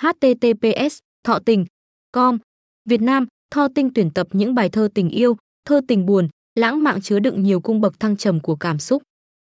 https thọ tình com Việt Nam Tho Tinh tuyển tập những bài thơ tình yêu, thơ tình buồn, lãng mạn chứa đựng nhiều cung bậc thăng trầm của cảm xúc.